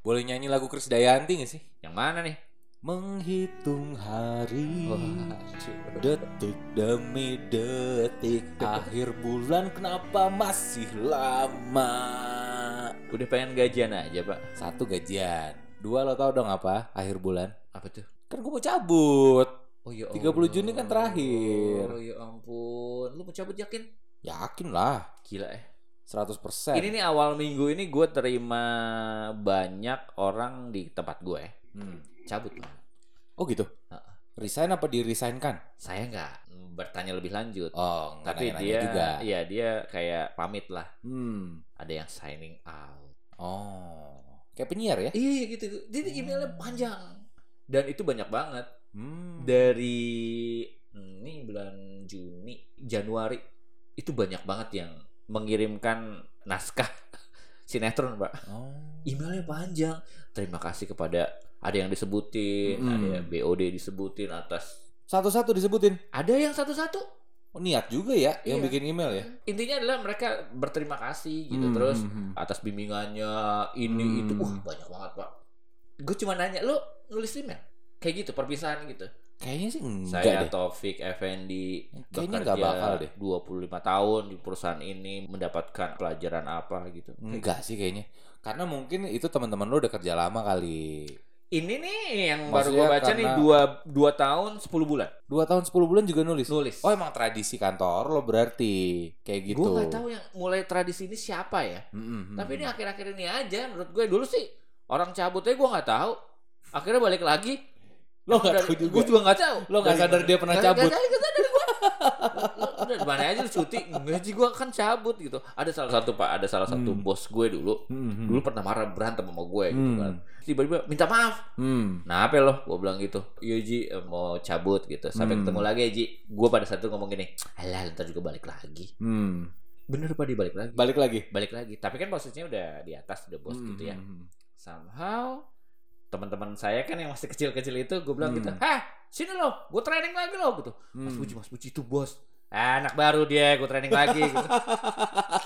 Boleh nyanyi lagu Krisdayanti gak sih? Yang mana nih? Menghitung hari Wah, Detik demi detik Akhir bulan kenapa masih lama Udah pengen gajian aja, Pak. Satu gajian Dua lo tau dong apa akhir bulan? Apa tuh? Kan gue mau cabut Oh ya 30 Juni kan terakhir. Oh ya ampun. Lu mau cabut yakin? Yakin lah Gila eh. 100% Ini nih awal minggu ini gue terima banyak orang di tempat gue. Hmm. Cabut lah. Oh gitu? Heeh. Resign apa di-resignkan? Saya nggak bertanya lebih lanjut. Oh, nggak Tapi dia, juga. iya dia kayak pamit lah. Hmm. Ada yang signing out. Oh. Kayak penyiar ya? Iya gitu. Jadi emailnya panjang. Dan itu banyak banget. Hmm. Dari ini bulan Juni, Januari itu banyak banget yang mengirimkan naskah sinetron, Pak. Oh. Emailnya panjang. Terima kasih kepada ada yang disebutin, Hmm. ada yang BOD disebutin atas. Satu-satu disebutin. Ada yang satu-satu. Oh, niat juga ya yang Iya. bikin email ya? Intinya adalah mereka berterima kasih gitu Hmm, terus hmm, hmm. atas bimbingannya ini Hmm. itu wah banyak banget pak gue cuma nanya lu nulis email kayak gitu perpisahan gitu Kayaknya sih enggak saya deh. Taufik Effendi Kayaknya bekerja nggak bakal deh. 25 tahun di perusahaan ini mendapatkan pelajaran apa gitu Enggak sih kayaknya. Karena mungkin itu teman-teman lo udah kerja lama kali. ini nih yang baru gue Maksudnya baca nih dua dua tahun 10 bulan Dua tahun 10 bulan juga nulis. nulis Oh emang tradisi kantor lo berarti kayak gitu. gue nggak tahu yang mulai tradisi ini siapa ya Hmm, hmm. Tapi ini akhir-akhir ini aja menurut gue dulu sih orang cabutnya gue nggak tahu. Akhirnya balik lagi. Lo nggak tahu juga? Gue juga nggak tahu. Lo nggak Dari sadar dia pernah cabut? nggak sadar gue. Udah di mana aja lu cuti? Enggak sih gue kan cabut gitu. Ada salah satu pak, ada salah satu Hmm. bos gue dulu. Hmm, hmm. Dulu pernah marah berantem sama gue gitu kan. Tiba-tiba minta maaf. Hmm. Nah apa lo? Gue bilang gitu. Iya Ji eh, mau cabut gitu. Sampai Hmm. ketemu lagi ya Ji. Gue pada saat itu ngomong gini. Alah ntar juga balik lagi. Hmm. Bener pak dia balik lagi. Balik lagi. Balik lagi. Tapi kan posisinya udah di atas udah bos Hmm, gitu ya. somehow teman-teman saya kan yang masih kecil-kecil itu gue bilang Hmm. gitu, hah sini lo, gue training lagi lo gitu. Mas Hmm. Puji, Mas Puji itu bos, anak baru dia, gue training lagi. gitu.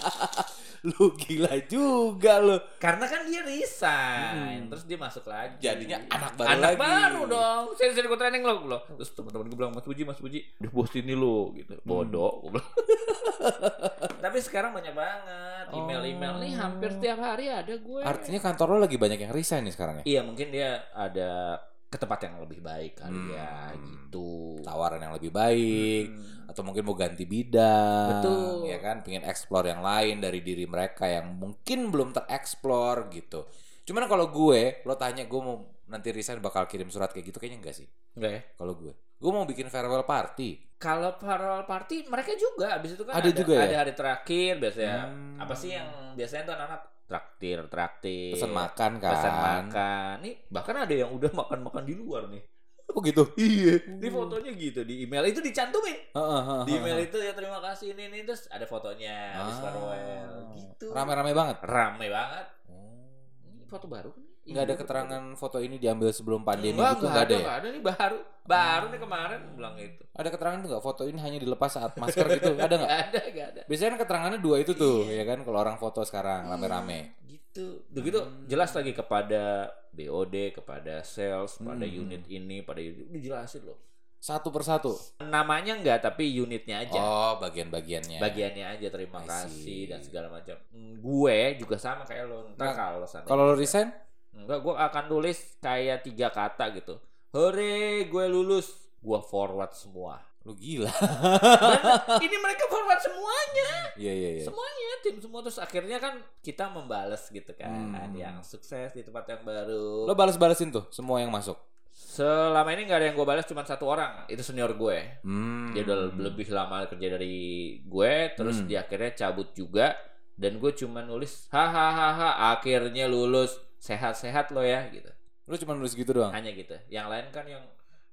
Lu gila juga lo. Karena kan dia Hmm. resign, terus dia masuk lagi. Jadinya anak baru anak lagi. baru dong. Sini sini gue training lo, lo. Terus teman-teman gue bilang Mas Puji, Mas Puji, udah bos ini lo gitu. Hmm. Bodoh, gue bilang. Tapi sekarang banyak banget email-email nih hampir tiap hari ada gue. Artinya kantor lo lagi banyak yang resign nih sekarang ya? Iya mungkin dia ada ke tempat yang lebih baik kali ya Hmm. gitu. Tawaran yang lebih baik Hmm. atau mungkin mau ganti bidang. Betul. Ya kan, pengen explore yang lain dari diri mereka yang mungkin belum tereksplor gitu. Cuman kalau gue, lo tanya gue mau nanti resign bakal kirim surat kayak gitu kayaknya enggak sih. Enggak ya? Kalau gue, gue mau bikin farewell party. Kalau farewell party mereka juga abis itu kan Ada juga ya? ada hari terakhir biasanya. Hmm. Apa sih yang biasanya tuh anak-anak traktir traktir Pesan makan kan. pesan makan. Nih bahkan ada yang udah makan-makan di luar nih. Oh gitu. Iya. Di fotonya gitu di email itu dicantumin. Heeh, heeh, Di email itu ya terima kasih ini ini terus ada fotonya habis Ah. farewell gitu. Rame-rame banget. Rame banget. Oh. Ini foto baru kan? Nggak ada Iya, keterangan foto ini diambil sebelum pandemi Enggak, gitu enggak nggak ada, ada ya? ada nih baru. Baru nih kemarin bilang itu. Ada keterangan itu nggak foto ini hanya dilepas saat masker gitu? Ada nggak? Enggak ada, enggak ada. Biasanya kan keterangannya dua itu tuh, ya kan? Kalau orang foto sekarang rame-rame. Gitu. Begitu jelas lagi kepada BOD, kepada sales, pada Hmm. unit ini, pada unit dijelasin loh. Satu persatu. Namanya enggak, tapi unitnya aja. Oh, bagian-bagiannya. Bagiannya aja terima kasih dan segala macam. Hmm, Gue juga sama kayak lo. Nah, kalau Kalau lo resign, Enggak, gue akan tulis kayak tiga kata gitu. Hore, gue lulus. Gue forward semua. lu gila. Bener, ini mereka forward semuanya. Iya, iya, iya. Semuanya tim semua terus akhirnya kan kita membales gitu kan Hmm. yang sukses di tempat yang baru. Lo balas-balasin tuh semua yang masuk. Selama ini nggak ada yang gue balas cuma satu orang, itu senior gue. Hmm. Dia udah lebih lama kerja dari gue, terus Hmm. dia akhirnya cabut juga dan gue cuma nulis hahaha akhirnya lulus sehat-sehat lo ya gitu. Lu cuma nulis gitu doang. Hanya gitu. Yang lain kan yang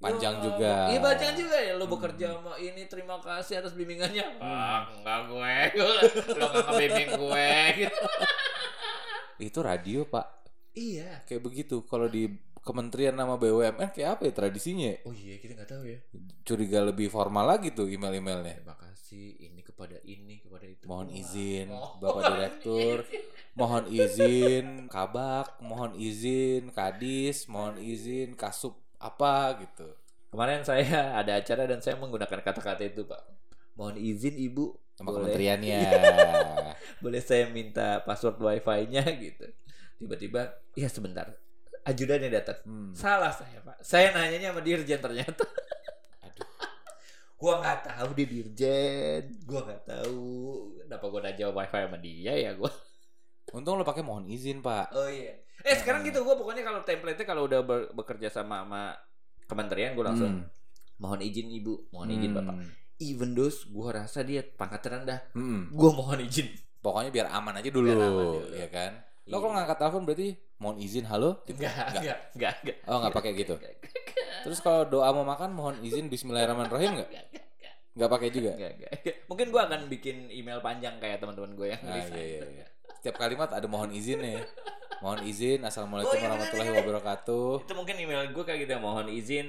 Panjang "Ya, juga." Iya panjang juga ya lo Hmm. bekerja sama ini terima kasih atas bimbingannya. Hmm. Ah, enggak gue. lo enggak ngebimbing gue gitu. Itu radio, Pak. Iya. Kayak begitu. Kalau di kementerian nama BUMN kayak apa ya tradisinya? ya? Oh iya kita nggak tahu ya. Curiga lebih formal lagi tuh email-emailnya. Terima kasih ini kepada ini kepada itu. Mohon izin Mohon Bapak Direktur, mohon izin Kabak, mohon izin Kadis, mohon izin Kasup apa gitu. Kemarin saya ada acara dan saya menggunakan kata-kata itu pak. Mohon izin ibu. Sama boleh, kementeriannya. boleh saya minta password wifi-nya gitu. Tiba-tiba, ya sebentar. Ajudannya datang. Hmm. Salah saya pak. Saya nanyanya sama dirjen ternyata. Aduh. gua nggak tahu di dirjen. Gua nggak tahu. Kenapa gua udah jawab wifi sama dia ya gua. Untung lo pakai mohon izin, Pak. Oh iya. Eh sekarang gitu gua pokoknya kalau template-nya kalau udah bekerja sama sama kementerian gua langsung Hmm. mohon izin ibu, mohon izin Hmm. bapak. Even those gua rasa dia pangkat rendah, Hmm. gua mohon izin. Pokoknya biar aman aja dulu, Biar aman dulu. ya kan? Iya. Lo kalau ngangkat telepon berarti mohon izin halo? Gitu. Enggak, enggak, enggak, enggak. Oh, nggak pakai gitu. Enggak, enggak, Terus kalau doa mau makan mohon izin Bismillahirrahmanirrahim nggak? enggak, enggak, enggak. Nggak pakai juga. Enggak, enggak. Mungkin gua akan bikin email panjang kayak teman-teman gue yang Nah, iya, iya, iya. Setiap kalimat ada mohon izin ya. Mohon izin. Assalamualaikum Oh, iya, warahmatullahi bener. wabarakatuh. Itu mungkin email gue kayak gitu, mohon izin.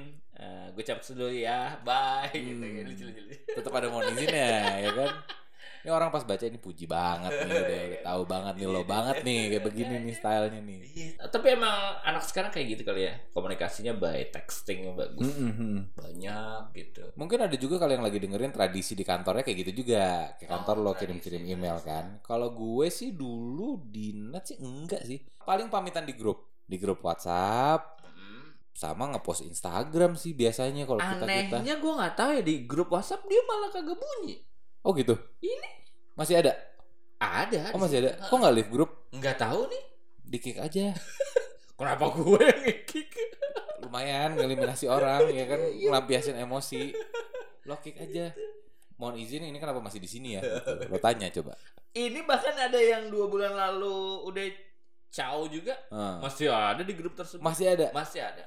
gue cabut dulu ya, bye. Gitu, Hmm. ya, lucu, lucu, lucu. Tetap ada mohon izin ya, ya kan? Ini orang pas baca ini puji banget nih, udah, udah tahu banget nih lo banget nih kayak begini nih stylenya nih. Iya. Tapi emang anak sekarang kayak gitu kali ya, komunikasinya by texting bagus, Mm-mm. banyak gitu. Mungkin ada juga kalau yang lagi dengerin tradisi di kantornya kayak gitu juga. Kayak kantor Oh, lo kirim-kirim tradisi. email kan. Kalau gue sih dulu di net sih enggak sih. Paling pamitan di grup. Di grup WhatsApp Hmm. sama ngepost Instagram sih biasanya kalau kita kita. Anehnya gue nggak tahu ya di grup WhatsApp dia malah kagak bunyi. Oh gitu. Ini Masih ada? ada. Oh masih ada. Kok nggak live grup? Nggak tahu nih. Di kick aja. Kenapa gue yang nge-kick? Lumayan ngeliminasi orang ya kan ngelampiasin emosi. Lo kick aja. Mohon izin ini kenapa masih di sini ya? Lo tanya coba. Ini bahkan ada yang dua bulan lalu udah caw juga. Ah. Masih ada di grup tersebut. Masih ada. Masih ada.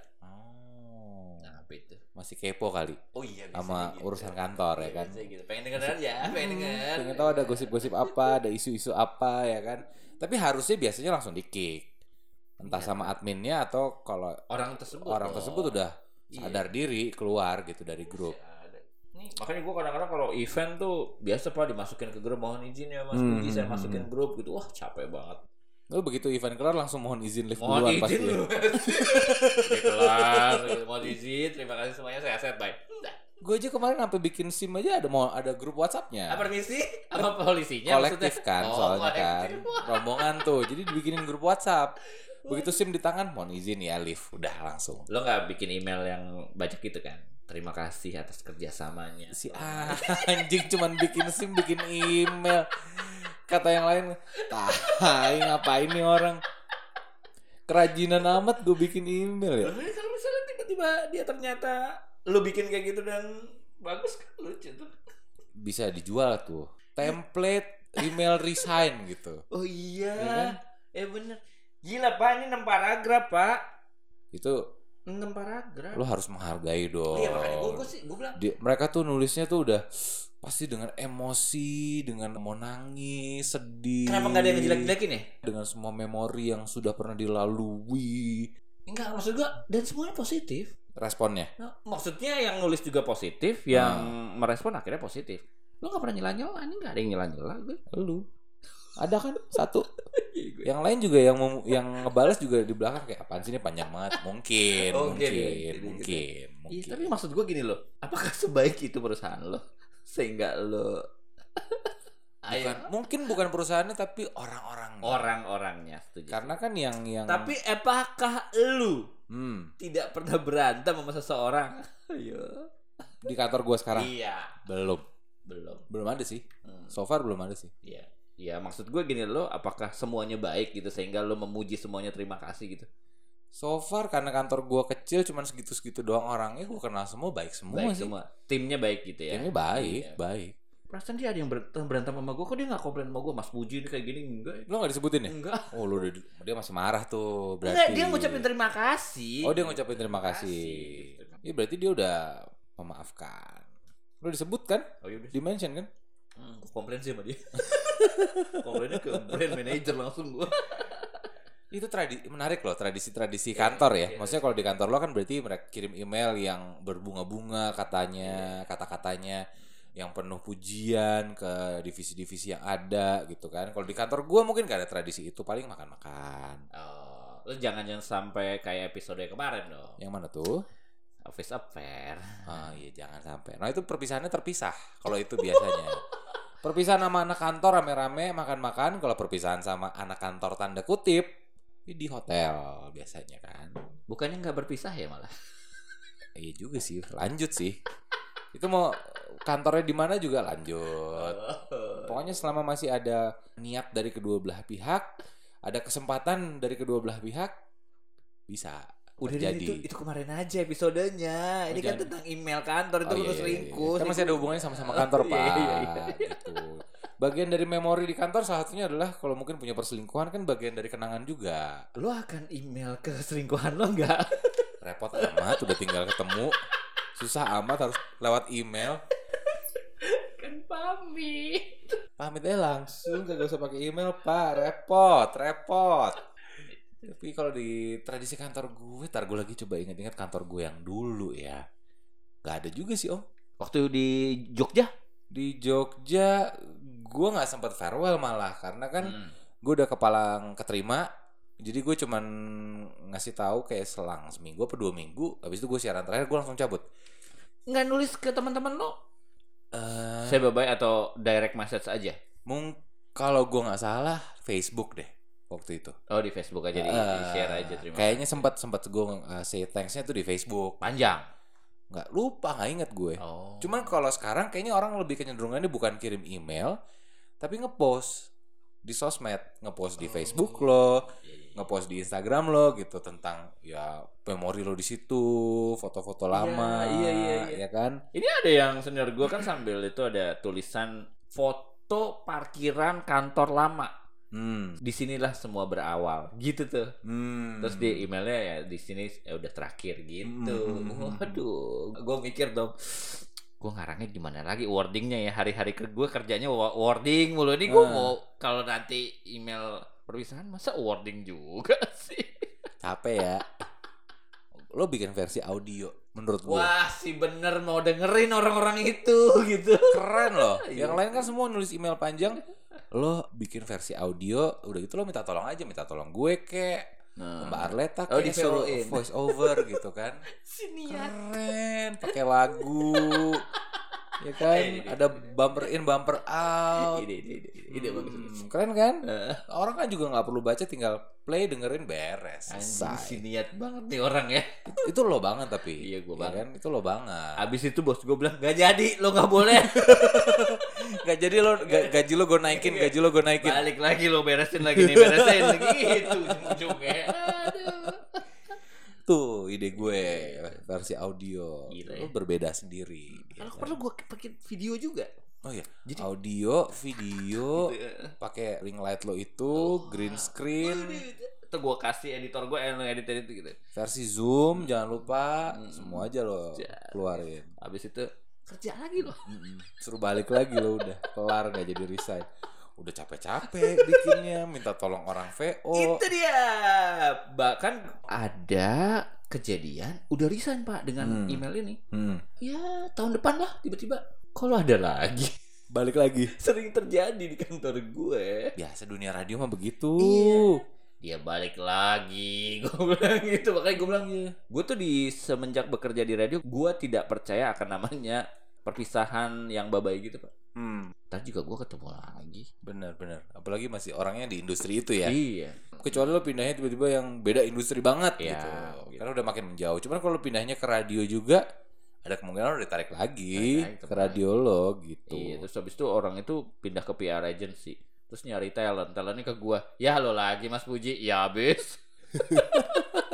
Apa itu? Masih kepo kali. Oh iya Sama urusan kantor ya kan. Biasanya gitu. Pengen denger aja, pengen denger. Pengen tahu ada gosip-gosip apa, ada isu-isu apa ya kan. Tapi harusnya biasanya langsung di kick. Entah Iya. sama adminnya atau kalau orang tersebut. orang dong. tersebut udah Iya. sadar diri keluar gitu dari grup. Nih, makanya gue kadang-kadang kalau event tuh biasa pak dimasukin ke grup mohon izin ya mas Hmm, saya hmm, masukin grup gitu wah capek banget Lalu begitu event kelar langsung mohon izin live mohon duluan pasti. izin lu. Udah kelar. Gitu. mohon izin. Terima kasih semuanya. Saya set bye. Gue aja kemarin sampai bikin SIM aja ada mau ada grup WhatsApp-nya. apa permisi? Apa polisinya kolektif maksudnya? kan Oh, soalnya kan. kolektif. rombongan tuh jadi dibikinin grup WhatsApp. Begitu SIM di tangan mohon izin ya live udah langsung. Lo nggak bikin email yang banyak gitu kan? Terima kasih atas kerjasamanya. Si anjing cuman bikin SIM bikin email kata yang lain. Tai ngapain nih orang? Kerajinan amat gue bikin email ya? Kalau misalnya tiba-tiba dia ternyata lo bikin kayak gitu dan bagus kan lucu tuh. Bisa dijual tuh. Template email resign gitu. Oh iya. Iya kan? eh bener. Gila pak ini 6 paragraf pak. Itu 6 paragraf lo harus menghargai dong iya makanya gue, gue sih gue bilang Di- mereka tuh nulisnya tuh udah pasti dengan emosi, dengan mau nangis, sedih. kenapa nggak ada yang ngejelek-jelekin ya Dengan semua memori yang sudah pernah dilalui. enggak maksud gue dan semuanya positif Responnya. Nah, maksudnya yang nulis juga positif yang merespon akhirnya positif lo nggak pernah nyela-nyela ini nggak ada yang nyela-nyela gue Lu. Ada kan satu. Yang lain juga yang mem- yang ngebales juga di belakang kayak apaan sih ini panjang banget. Mungkin, Oh, mungkin, mungkin ya. Jadi mungkin, Iya, mungkin. tapi maksud gue gini loh, apakah sebaik itu perusahaan lo sehingga lo Bukan, mungkin bukan perusahaannya tapi orang-orang. orang-orangnya setuju. Karena kan yang yang Tapi apakah lu hmm, tidak pernah berantem sama seseorang? Ayo. di kantor gua sekarang Iya, belum. belum. Belum ada sih. Hmm, So far belum ada sih. Iya. Ya maksud gue gini lo, apakah semuanya baik gitu sehingga lo memuji semuanya terima kasih gitu? So far karena kantor gua kecil cuman segitu-segitu doang orangnya gua kenal semua baik semua baik sih. semua. Timnya baik gitu ya. Timnya baik, Iya. baik. Perasaan dia ada yang berantem, berantem sama gue, kok dia gak komplain sama gue, Mas Puji ini kayak gini enggak? Lo gak disebutin ya? Enggak. Oh lu udah, dia masih marah tuh berarti. Enggak, dia ngucapin terima kasih. Oh dia ngucapin terima kasih. Iya berarti dia udah memaafkan. Lo disebut kan? Oh. Di mention kan? Hmm, komplain sih sama dia. Komplainnya ke brand manager langsung gue. Itu tradisi menarik loh tradisi-tradisi kantor ya. iya. Maksudnya kalau di kantor lo kan berarti mereka kirim email yang berbunga-bunga katanya, kata-katanya yang penuh pujian ke divisi-divisi yang ada gitu kan. Kalau di kantor gua mungkin gak ada tradisi itu, paling makan-makan. Oh, lu jangan jangan sampai kayak episode kemarin dong. Yang mana tuh? Office affair. Ah iya jangan sampai. Nah itu perpisahannya terpisah. Kalau itu biasanya. Perpisahan sama anak kantor rame-rame makan-makan. Kalau perpisahan sama anak kantor tanda kutip di hotel biasanya kan. Bukannya nggak berpisah ya malah? Iya juga sih. Lanjut sih. Itu mau kantornya di mana juga lanjut. Pokoknya selama masih ada niat dari kedua belah pihak, ada kesempatan dari kedua belah pihak, bisa Udah terjadi. itu, itu kemarin aja episodenya. Ini Oh, kan jangan. tentang email kantor itu Oh, lu iya, iya, selingkuh. iya. Kan masih ada hubungannya sama-sama kantor, Iya, Pak. iya, iya. Gitu. Bagian dari memori di kantor salah satunya adalah kalau mungkin punya perselingkuhan kan bagian dari kenangan juga. Lu akan email ke selingkuhan lo nggak? Repot amat udah tinggal ketemu. Susah amat harus lewat email. kan pamit. Pamit aja langsung kagak usah pakai email, Pak. Repot, repot. Tapi kalau di tradisi kantor gue, tar gue lagi coba ingat-ingat kantor gue yang dulu ya. Gak ada juga sih, Om. Waktu di Jogja? Di Jogja gue nggak sempat farewell malah karena kan Hmm. gue udah kepalang keterima jadi gue cuman ngasih tahu kayak selang seminggu apa dua minggu habis itu gue siaran terakhir gue langsung cabut Nggak nulis ke teman-teman lo? eh Saya bye atau direct message aja? mung kalau gue nggak salah Facebook deh waktu itu Oh di Facebook aja di, Eh, di share aja terima kayaknya sempat sempat gue uh, say thanksnya tuh di Facebook panjang. nggak lupa nggak inget gue Oh. cuman kalau sekarang kayaknya orang lebih kecenderungannya bukan kirim email tapi ngepost di sosmed ngepost di Facebook lo ngepost di Instagram lo gitu tentang ya memori lo di situ, foto-foto lama, iya, iya, iya. ya kan? Ini ada yang senior gue kan sambil itu ada tulisan foto parkiran kantor lama. Hmm. Di sinilah semua berawal, gitu tuh. Hmm. Terus di emailnya ya di sini ya udah terakhir gitu. Hmm. Waduh, gue mikir dong, gue ngarangnya gimana lagi wordingnya ya hari-hari ke gue kerjanya wording mulu ini gue Hmm. mau kalau nanti email perpisahan masa wording juga sih. capek ya. Lo bikin versi audio menurut gue. Wah sih bener mau dengerin orang-orang itu gitu. Keren loh. Iya. Yang lain kan semua nulis email panjang. Lo bikin versi audio, udah gitu lo minta tolong aja, minta tolong gue kek. Nah, Mbak Arleta Oh, kayak suruh voice over gitu kan. sinian. Keren, pakai lagu. Ya kan, Ini, ini, ada bumper in, bumper out. Ide, ide, ide, ide, ide bagus. Hmm, keren kan? Eh, Orang kan juga nggak perlu baca, tinggal play dengerin beres. Selesai. niat banget nih orang ya. Itu lo banget tapi. Iya, gua Ya banget. kan? Itu lo banget. Abis itu bos gue bilang gak jadi, lo gak boleh. Gak jadi lo ga- gaji lo gue naikin, gaji lo gue naikin. Balik lagi lo beresin lagi nih, beresin lagi gitu ujung-ujungnya. Tuh ide gue versi audio. Gila Lo ya. berbeda sendiri. Ya Kalau kan? perlu gue pakai video juga. Oh iya, Jadi- audio, video, Gitu. pakai ring light lo itu, Oh. green screen, Itu gue kasih editor gue yang edit edit gitu. versi zoom, jangan lupa, Hmm. semua aja lo keluarin. Abis itu kerja lagi lo. Suruh balik lagi lo udah kelar nggak jadi resign. Udah capek-capek bikinnya, minta tolong orang VO. Itu dia. Bahkan ada kejadian udah resign pak dengan Hmm. email ini. Hmm. Ya tahun depan lah tiba-tiba. Kalau ada lagi. Balik lagi. Sering terjadi di kantor gue. Biasa dunia radio mah begitu. Iya. Dia balik lagi. Gue bilang gitu. Makanya gue bilang gue tuh di semenjak bekerja di radio, gue tidak percaya akan namanya perpisahan yang babai gitu pak. Hmm. Ntar juga gue ketemu lagi. Bener-bener. Apalagi masih orangnya di industri itu ya. Iya. Kecuali lo pindahnya tiba-tiba yang beda industri banget Iya, gitu. gitu. Karena udah makin menjauh. Cuman kalau pindahnya ke radio juga ada kemungkinan lo ditarik lagi ke radio lo gitu. Iya, terus habis itu orang itu pindah ke PR agency. Terus nyari talent, talentnya ke gua. Ya lo lagi Mas Puji, ya habis.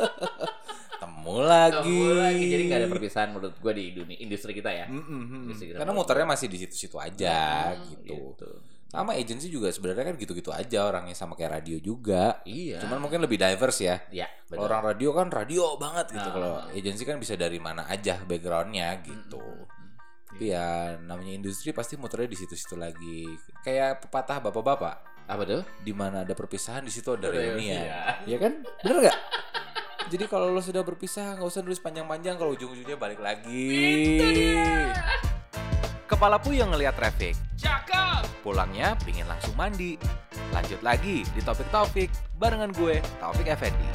Temu lagi. Lagi. Jadi gak ada perpisahan menurut gua di dunia industri kita ya. Mm, mm, mm. Industri kita Karena muternya masih di situ-situ aja Hmm, gitu. Sama agensi juga sebenarnya kan gitu-gitu aja orangnya sama kayak radio juga. Iya. Cuman mungkin lebih diverse ya. ya, Kalau orang radio kan radio banget gitu. Nah. Kalau agensi kan bisa dari mana aja backgroundnya gitu. Mm, mm, mm. Tapi ya namanya industri pasti muternya di situ-situ lagi. Kayak pepatah bapak-bapak. Apa tuh? Di mana ada perpisahan di situ ada Reunian. reunian. Ya kan? Bener nggak? Jadi kalau lo sudah berpisah nggak usah nulis panjang-panjang kalau ujung-ujungnya balik lagi. Kepala puyeng ngeliat traffic. Cakep. Pulangnya pingin langsung mandi. Lanjut lagi di topik-topik barengan gue, Taufik Effendi.